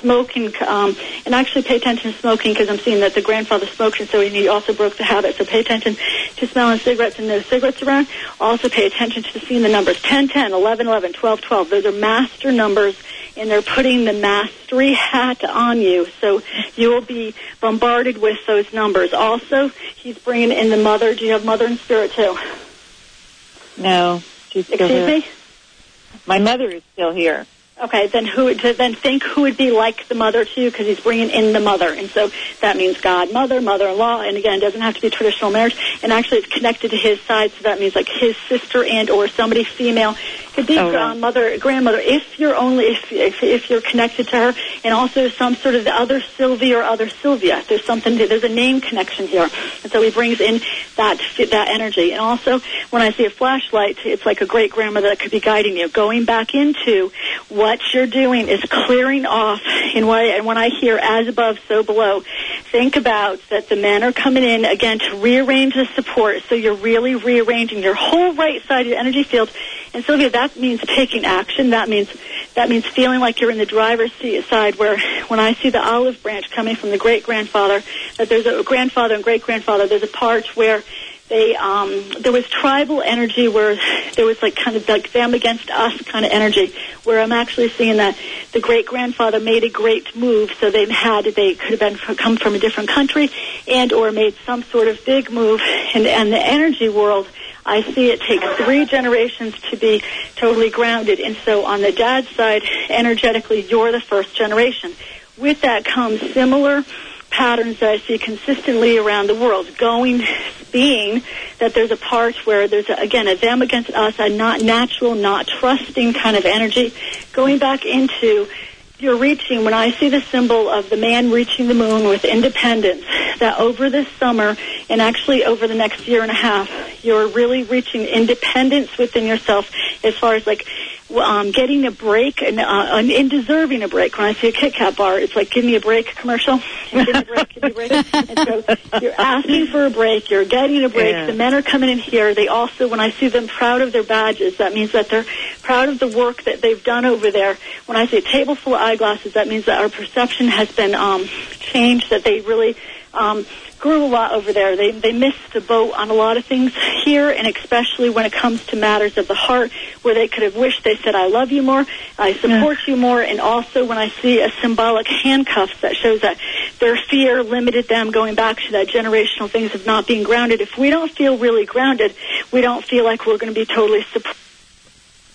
smoking, um, and actually pay attention to smoking because I'm seeing that the grandfather smoked, and so he also broke the habit. So pay attention to smelling cigarettes and no cigarettes around. Also pay attention to seeing the numbers 10, 10, 11, 11, 12, 12. Those are master numbers and they're putting the mastery hat on you. So you will be bombarded with those numbers. Also, he's bringing in the mother. Do you have mother in spirit too? No, she's still Excuse here. me? My mother is still here. Okay, then who? Then think who would be like the mother to you because he's bringing in the mother, and so that means godmother, mother-in-law, and again, it doesn't have to be traditional marriage. And actually, it's connected to his side, so that means like his sister and or somebody female could be Oh, right. mother, grandmother, if you're only if, if if you're connected to her, and also some sort of the other Sylvia or other Sylvia. There's something. There's a name connection here, and so he brings in that that energy. And also, when I see a flashlight, it's like a great grandmother that could be guiding you. Going back into what you're doing is clearing off. And I, and when I hear as above, so below, think about that the men are coming in again to rearrange the support. So you're really rearranging your whole right side of your energy field. And Sylvia, that means taking action. That means that means feeling like you're in the driver's seat side. Where when I see the olive branch coming from the great grandfather, that there's a grandfather and great grandfather. There's a part where they um there was tribal energy where there was like kind of like them against us kind of energy where I'm actually seeing that the great grandfather made a great move so they had they could have been from, come from a different country and or made some sort of big move and and the energy world I see it takes three generations to be totally grounded and so on the dad's side energetically you're the first generation with that comes similar patterns that I see consistently around the world. Going, being that there's a part where there's, a, again, a them against us, a not natural, not trusting kind of energy. Going back into you're reaching, when I see the symbol of the man reaching the moon with independence, that over this summer and actually over the next year and a half, you're really reaching independence within yourself as far as like um, getting a break and, uh, and deserving a break. When I see a Kit Kat bar, it's like, give me a break commercial. Give me a break, give me a break. And so you're asking for a break, you're getting a break. Yeah. The men are coming in here. They also, when I see them proud of their badges, that means that they're proud of the work that they've done over there. When I see a table full of eyeglasses, that means that our perception has been um, changed, that they really um, grew a lot over there. They they missed the boat on a lot of things here, and especially when it comes to matters of the heart, where they could have wished they said, "I love you more, I support you more," and also when I see a symbolic handcuffs that shows that their fear limited them going back to that generational things of not being grounded. If we don't feel really grounded, we don't feel like we're going to be totally supported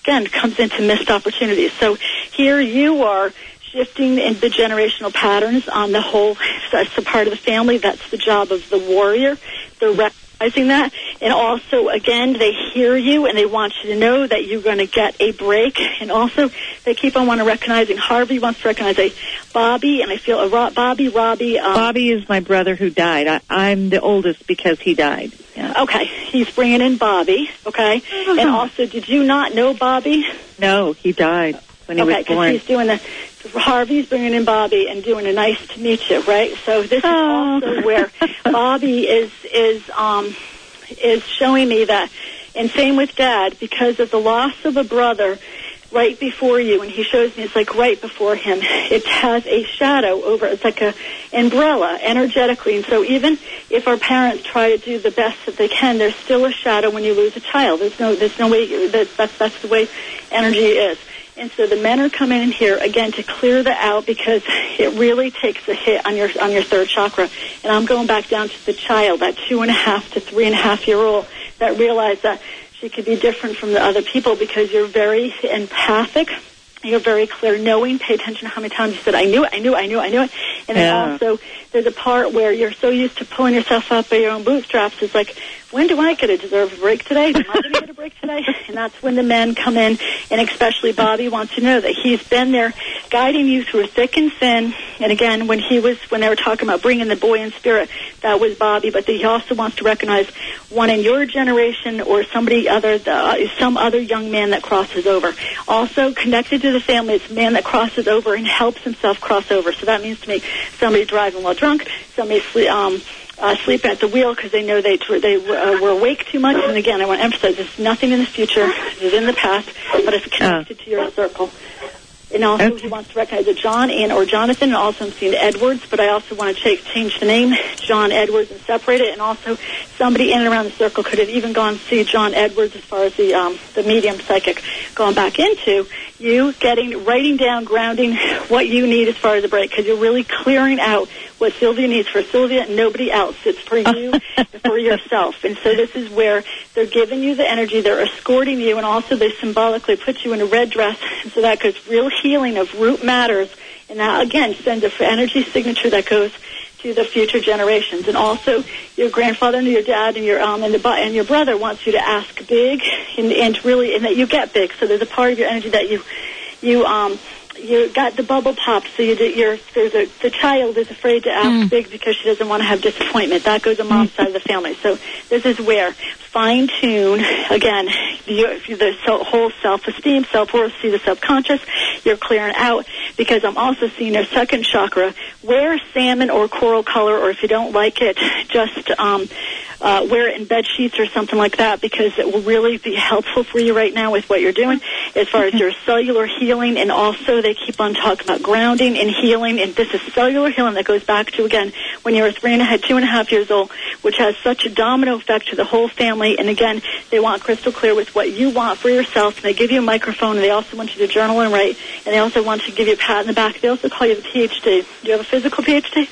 again comes into missed opportunities. So here you are shifting in the generational patterns on the whole that's a part of the family. That's the job of the warrior. They're recognizing that. And also, again, they hear you and they want you to know that you're going to get a break. And also, they keep on wanting recognizing Harvey wants to recognize a Bobby, and I feel a Ro- Bobby, Robbie. Um, Bobby is my brother who died. I, I'm the oldest because he died. Yeah. Okay, he's bringing in Bobby. Okay, and also, did you not know Bobby? No, he died. When he okay, was born. he's doing the Harvey's bringing in Bobby and doing a nice to meet you, right? So this is Oh. also where Bobby is is um is showing me that, and same with Dad, because of the loss of a brother right before you, and he shows me it's like right before him. It has a shadow over. It's like a umbrella energetically, and so even if our parents try to do the best that they can, there's still a shadow when you lose a child. There's no there's no way that that's that's the way energy is. And so the men are coming in here again to clear that out because it really takes a hit on your on your third chakra. And I'm going back down to the child, that two and a half to three and a half year old that realized that she could be different from the other people because you're very empathic. You're very clear knowing. Pay attention to how many times you said, I knew it, I knew it, I knew it, I knew it. And then also, there's a part where you're so used to pulling yourself up by your own bootstraps. It's like, when do I get a deserve a break today? Am I going to get a break today? And that's when the men come in, and especially Bobby wants to know that he's been there guiding you through thick and thin. And again, when he was, when they were talking about bringing the boy in spirit, that was Bobby. But he also wants to recognize one in your generation or somebody other, uh, some other young man that crosses over. Also connected to the family, it's a man that crosses over and helps himself cross over. So that means to me somebody driving while drunk, somebody um, uh, sleep at the wheel because they know they they uh, were awake too much. And again, I want to emphasize: it's nothing in the future; it's in the past, but it's connected to your circle. And also, he wants to recognize a John and or Jonathan, and also I'm seeing Edwards, but I also want to change, change the name, John Edwards, and separate it. And also, somebody in and around the circle could have even gone see John Edwards as far as the um, the medium psychic going back into you getting writing down, grounding what you need as far as a break, because you're really clearing out what Sylvia needs. For Sylvia and nobody else. It's for you, for yourself. And so this is where they're giving you the energy, they're escorting you, and also they symbolically put you in a red dress, and so that goes real healing of root matters, and that again sends a energy signature that goes to the future generations. And also, your grandfather and your dad and your um and the and your brother wants you to ask big and, and really and that you get big. So there's a part of your energy that you you um you got the bubble pop, so you did, you're there's a the child is afraid to ask big because she doesn't want to have disappointment. That goes on mom's side of the family. So this is where fine tune again you, the so, whole self esteem, self worth, see the subconscious. You're clearing out because I'm also seeing your second chakra. Wear salmon or coral color, or if you don't like it, just um, uh, wear it in bed sheets or something like that because it will really be helpful for you right now with what you're doing as far as your cellular healing and also they keep on talking about grounding and healing and this is cellular healing that goes back to again when you're three and a half, two and a half years old, which has such a domino effect to the whole family. And again, they want crystal clear with what you want for yourself. And they give you a microphone and they also want you to journal and write. And they also want to give you a pat in the back. They also call you the PhD. Do you have a physical PhD?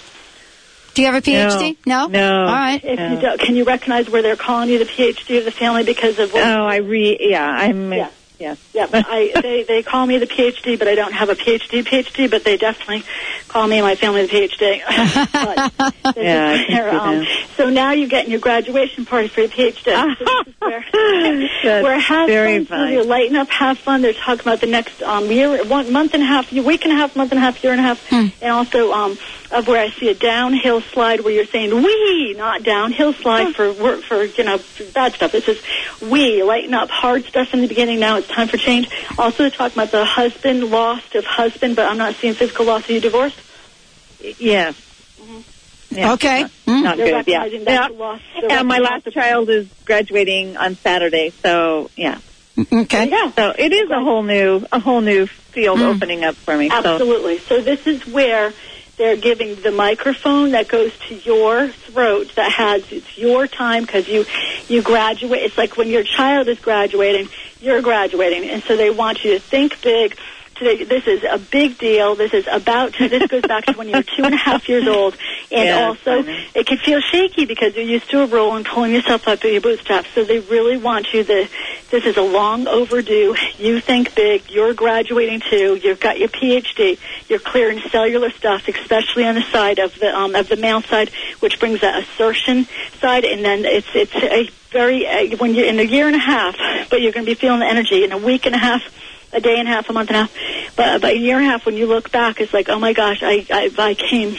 Do you have a PhD? No. No. All right. If you don't, can you recognize where they're calling you the PhD of the family because of what? Oh, I re yeah, I'm Yeah. Yeah. Yeah, but I they they call me the PhD, but I don't have a PhD PhD, but they definitely call me and my family the PhD. but Yeah, I is can where, see um, so now you're getting your graduation party for your PhD. So where, where have very fun, fun. Sylvia, lighten up, have fun. They're talking about the next um, year, one month and a half, week and a half, month and a half, year and a half, and also um, of where I see a downhill slide where you're saying we, not downhill slide for work for you know bad stuff. This is we lighten up hard stuff in the beginning. Now it's time for change. Also, they're talking about the husband lost of husband, but I'm not seeing physical loss. Are you divorced? Yes. Yeah. Okay. Not, Mm. not They're good. Yeah. recognizing yeah. you lost the And my last child is graduating on Saturday, so yeah. Okay. Yeah. So it is a whole new a whole new field Mm. opening up for me. So Absolutely. So this is where they're giving the microphone that goes to your throat that has it's your time because you you graduate. It's like when your child is graduating, you're graduating, and so they want you to think big. Today, this is a big deal. This is about. This goes back to when you were two and a half years old, and Yeah, also it can feel shaky because you're used to a role and pulling yourself up by your bootstraps. So they really want you to. This is a long overdue. You think big. You're graduating too. You've got your PhD. You're clearing cellular stuff, especially on the side of the um, of the male side, which brings that assertion side, and then it's it's a very uh, when you're in a year and a half, but you're going to be feeling the energy in a week and a half a day and a half, a month and a half. But but a year and a half, when you look back, it's like, oh my gosh, I I, I came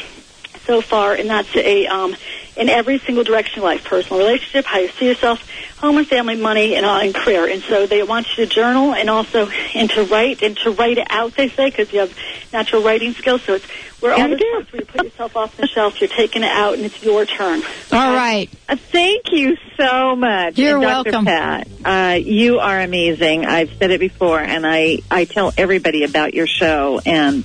so far, and that's a um in every single direction of life: personal relationship, how you see yourself, home and family, money, and, uh, and career. And so they want you to journal and also and to write and to write it out. They say because you have natural writing skills. So it's where all this parts where you put yourself off the shelf, you're taking it out, and it's your turn. All right. Uh, thank you so much. You're And Dr. welcome. Pat, uh, you are amazing. I've said it before, and I, I tell everybody about your show, and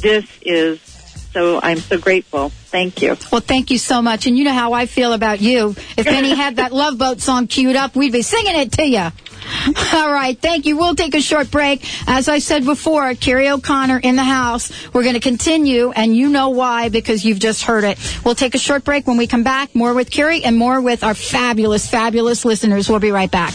this is so, I'm so grateful. Thank you. Well, thank you so much. And you know how I feel about you. If Benny had that Love Boat song queued up, we'd be singing it to you. All right, thank you. We'll take a short break. As I said before, Kerrie O'Connor in the house. We're going to continue, and you know why because you've just heard it. We'll take a short break. When we come back, more with Kerrie and more with our fabulous, fabulous listeners. We'll be right back.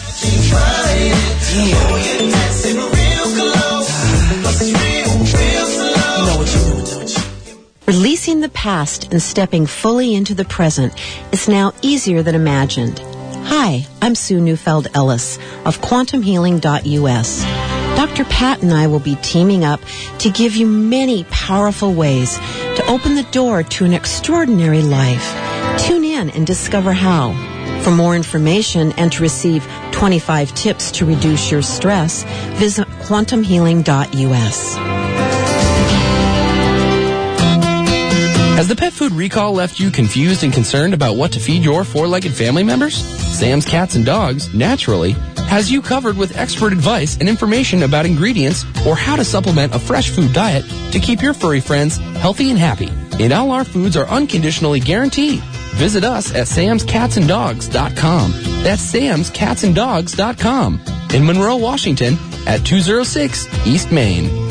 Releasing the past and stepping fully into the present is now easier than imagined. Hi, I'm Sue Neufeld Ellis of quantumhealing.us. Dr. Pat and I will be teaming up to give you many powerful ways to open the door to an extraordinary life. Tune in and discover how. For more information and to receive 25 tips to reduce your stress, visit quantumhealing.us. Has the pet food recall left you confused and concerned about what to feed your four-legged family members? Sam's Cats and Dogs, naturally, has you covered with expert advice and information about ingredients or how to supplement a fresh food diet to keep your furry friends healthy and happy. And all our foods are unconditionally guaranteed. Visit us at samscatsanddogs.com. That's samscatsanddogs.com. In Monroe, Washington at 206 East Main.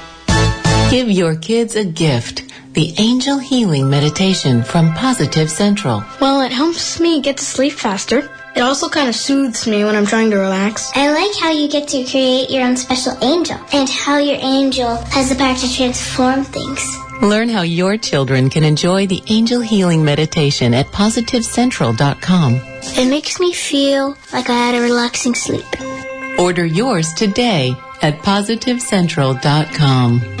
Give your kids a gift. The Angel Healing Meditation from Positive Central. Well, it helps me get to sleep faster. It also kind of soothes me when I'm trying to relax. I like how you get to create your own special angel and how your angel has the power to transform things. Learn how your children can enjoy the Angel Healing Meditation at PositiveCentral.com. It makes me feel like I had a relaxing sleep. Order yours today at PositiveCentral.com.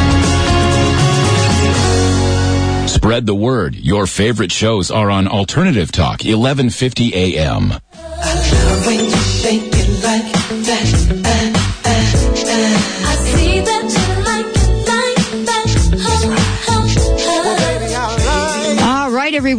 Spread the word. Your favorite shows are on Alternative Talk, 1150 AM.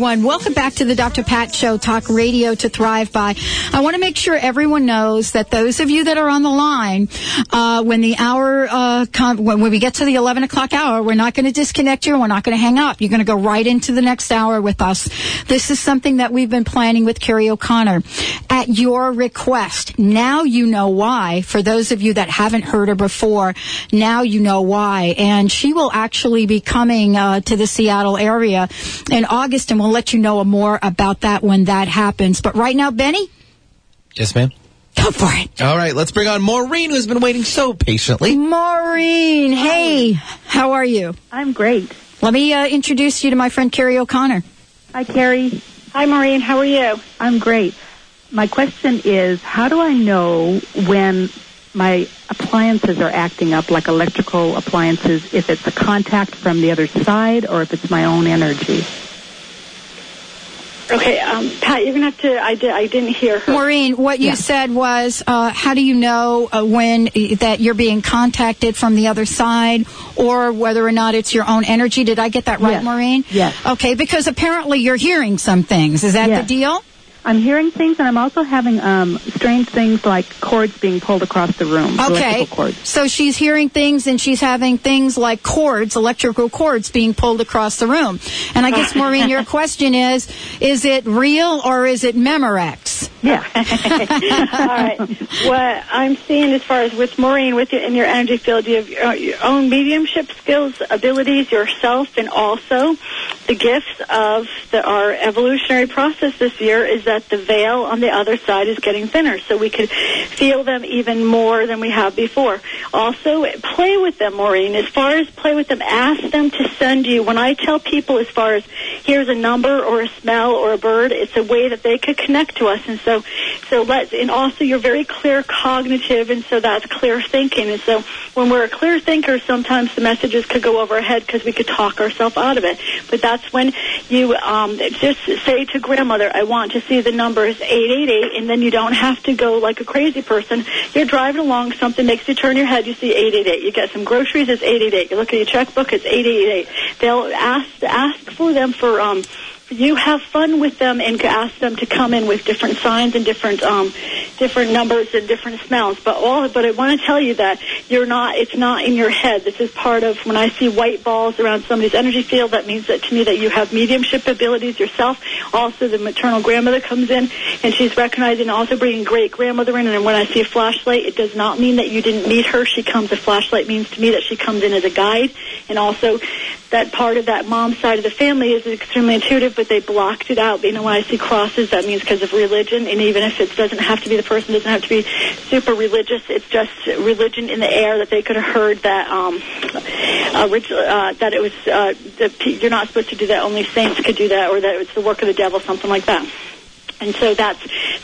Everyone. Welcome back to the Dr. Pat Show, Talk Radio to Thrive By. I want to make sure everyone knows that those of you that are on the line, uh, when the hour, uh, com- when, we get to the 11 o'clock hour, we're not going to disconnect you. We're not going to hang up. You're going to go right into the next hour with us. This is something that we've been planning with Kerrie O'Connor at your request. Now you know why. For those of you that haven't heard her before, now you know why. And she will actually be coming, uh, to the Seattle area in August and we'll let you know more about that when that happens. But right now, Benny, Yes, ma'am. Go for it. All right, let's bring on Maureen, who's been waiting so patiently. Maureen, hey, how are you? I'm great. Let me uh, introduce you to my friend Kerrie O'Connor. Hi, Kerrie. Hi, Maureen. How are you? I'm great. my question is, how do I know when my appliances are acting up, like electrical appliances, if it's a contact from the other side or if it's my own energy? Okay, um, Pat, you're gonna have to. I, did, I didn't hear her. Maureen, what you said was, uh, how do you know uh, when that you're being contacted from the other side, or whether or not it's your own energy? Did I get that right, Yes. Maureen? Yes. Okay, because apparently you're hearing some things. Is that Yes. the deal? I'm hearing things, and I'm also having um, strange things like cords being pulled across the room. Okay. Cords. So she's hearing things and she's having things like cords, electrical cords being pulled across the room. And I guess, Maureen, your question is, is it real or is it Memorex? Yeah. All right. What I'm seeing as far as with Maureen, with you in your energy field, you have your, your own mediumship skills, abilities, yourself, and also the gifts of the, our evolutionary process this year is that the veil on the other side is getting thinner, so we could feel them even more than we have before. Also, play with them, Maureen. As far as play with them, ask them to send you. When I tell people, as far as here's a number or a smell or a bird, it's a way that they could connect to us, and so so let and also you're very clear cognitive, and so that's clear thinking. And so when we're a clear thinker, sometimes the messages could go over our head because we could talk ourselves out of it. But that's when you um, just say to grandmother, "I want to see the numbers eight eight eight," and then you don't have to go like a crazy person. You're driving along, something makes you turn your head, you see eight eight eight. You get some groceries, it's eight eight eight. You look at your checkbook, it's eight eight eight. They'll ask ask for them for um you have fun with them and ask them to come in with different signs and different um, different numbers and different smells. But all, but I want to tell you that you're not. It's not in your head. This is part of when I see white balls around somebody's energy field. That means that to me that you have mediumship abilities yourself. Also, the maternal grandmother comes in and she's recognizing also bringing great grandmother in. And when I see a flashlight, it does not mean that you didn't meet her. She comes. A flashlight means to me that she comes in as a guide, and also that part of that mom side of the family is extremely intuitive, but they blocked it out. You know, when I see crosses, that means because of religion, and even if it doesn't have to be the person doesn't have to be super religious, it's just religion in the air that they could have heard that um, uh, that it was uh, that you're not supposed to do that. Only saints could do that, or that it's the work of the devil, something like that. And so that's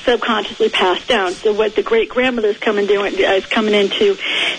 subconsciously passed down. So what the great grandmother is coming doing uh, is coming into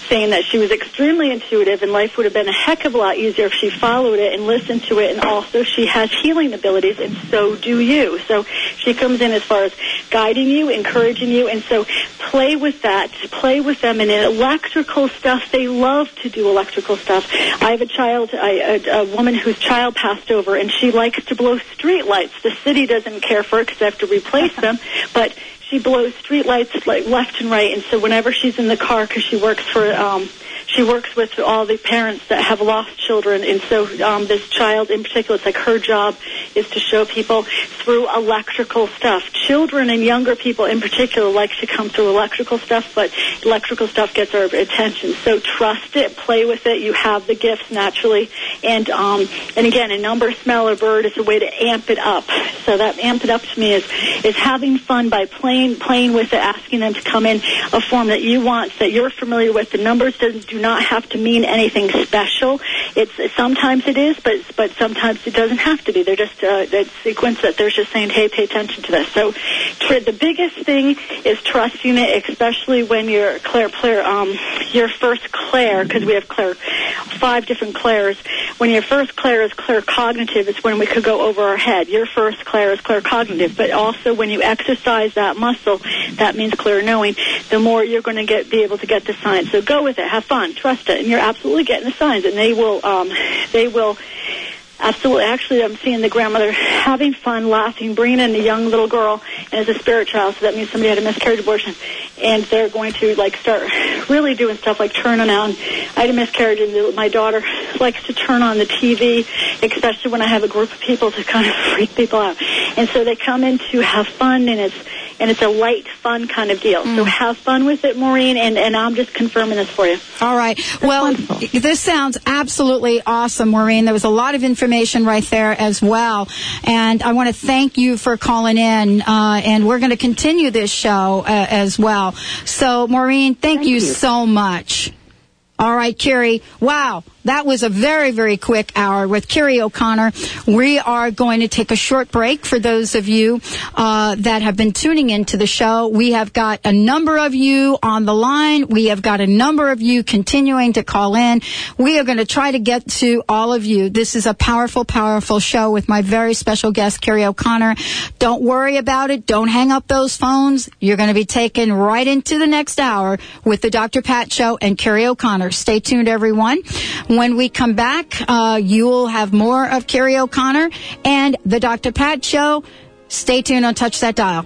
saying that she was extremely intuitive and life would have been a heck of a lot easier if she followed it and listened to it and also she has healing abilities and so do you. So she comes in as far as guiding you, encouraging you and so play with that, play with them and in electrical stuff, they love to do electrical stuff. I have a child, I, a, a woman whose child passed over and she likes to blow street lights. The city doesn't care for it because they have to replace them, but she blows street lights like left and right and so whenever she's in the car because she works for um she works with all the parents that have lost children and so um this child in particular it's like her job is to show people through electrical stuff. Children and younger people in particular like to come through electrical stuff but electrical stuff gets our attention. So trust it play with it you have the gifts naturally. And um and again a number smell or bird is a way to amp it up. So that amp it up to me is is having fun by playing playing with it asking them to come in a form that you want that you're familiar with. The numbers doesn't do not have to mean anything special. It's sometimes it is but but sometimes it doesn't have to be. They're just uh, that sequence that they're just saying hey pay attention to this. So the biggest thing is trusting it especially when you're claire claire um your first claire because we have claire five different claires. When your first claire is claire cognitive it's when we could go over our head. Your first claire is claire cognitive. But also when you exercise that muscle that means Claire knowing the more you're going to get be able to get the signs so go with it. Have fun trust it and you're absolutely getting the signs and they will um they will Absolutely. Actually, I'm seeing the grandmother having fun, laughing, bringing in a young little girl, and as a spirit child, so that means somebody had a miscarriage abortion, and they're going to like start really doing stuff like turning on. I had a miscarriage, and the, my daughter likes to turn on the TV, especially when I have a group of people to kind of freak people out, and so they come in to have fun, and it's and it's a light, fun kind of deal. So have fun with it, Maureen, and and I'm just confirming this for you. All right. Well, this sounds absolutely awesome, Maureen. There was a lot of information right there as well. And I want to thank you for calling in. Uh, and we're going to continue this show uh, as well. So, Maureen, thank, you, so much. All right, Kerrie. Wow. That was a very, very quick hour with Kerrie O'Connor. We are going to take a short break for those of you uh, that have been tuning into the show. We have got a number of you on the line. We have got a number of you continuing to call in. We are going to try to get to all of you. This is a powerful, powerful show with my very special guest, Kerrie O'Connor. Don't worry about it. Don't hang up those phones. You're going to be taken right into the next hour with the Dr. Pat Show and Kerrie O'Connor. Stay tuned, everyone. When we come back, uh, you will have more of Kerrie O'Connor and the Dr. Pat Show. Stay tuned on Touch That Dial.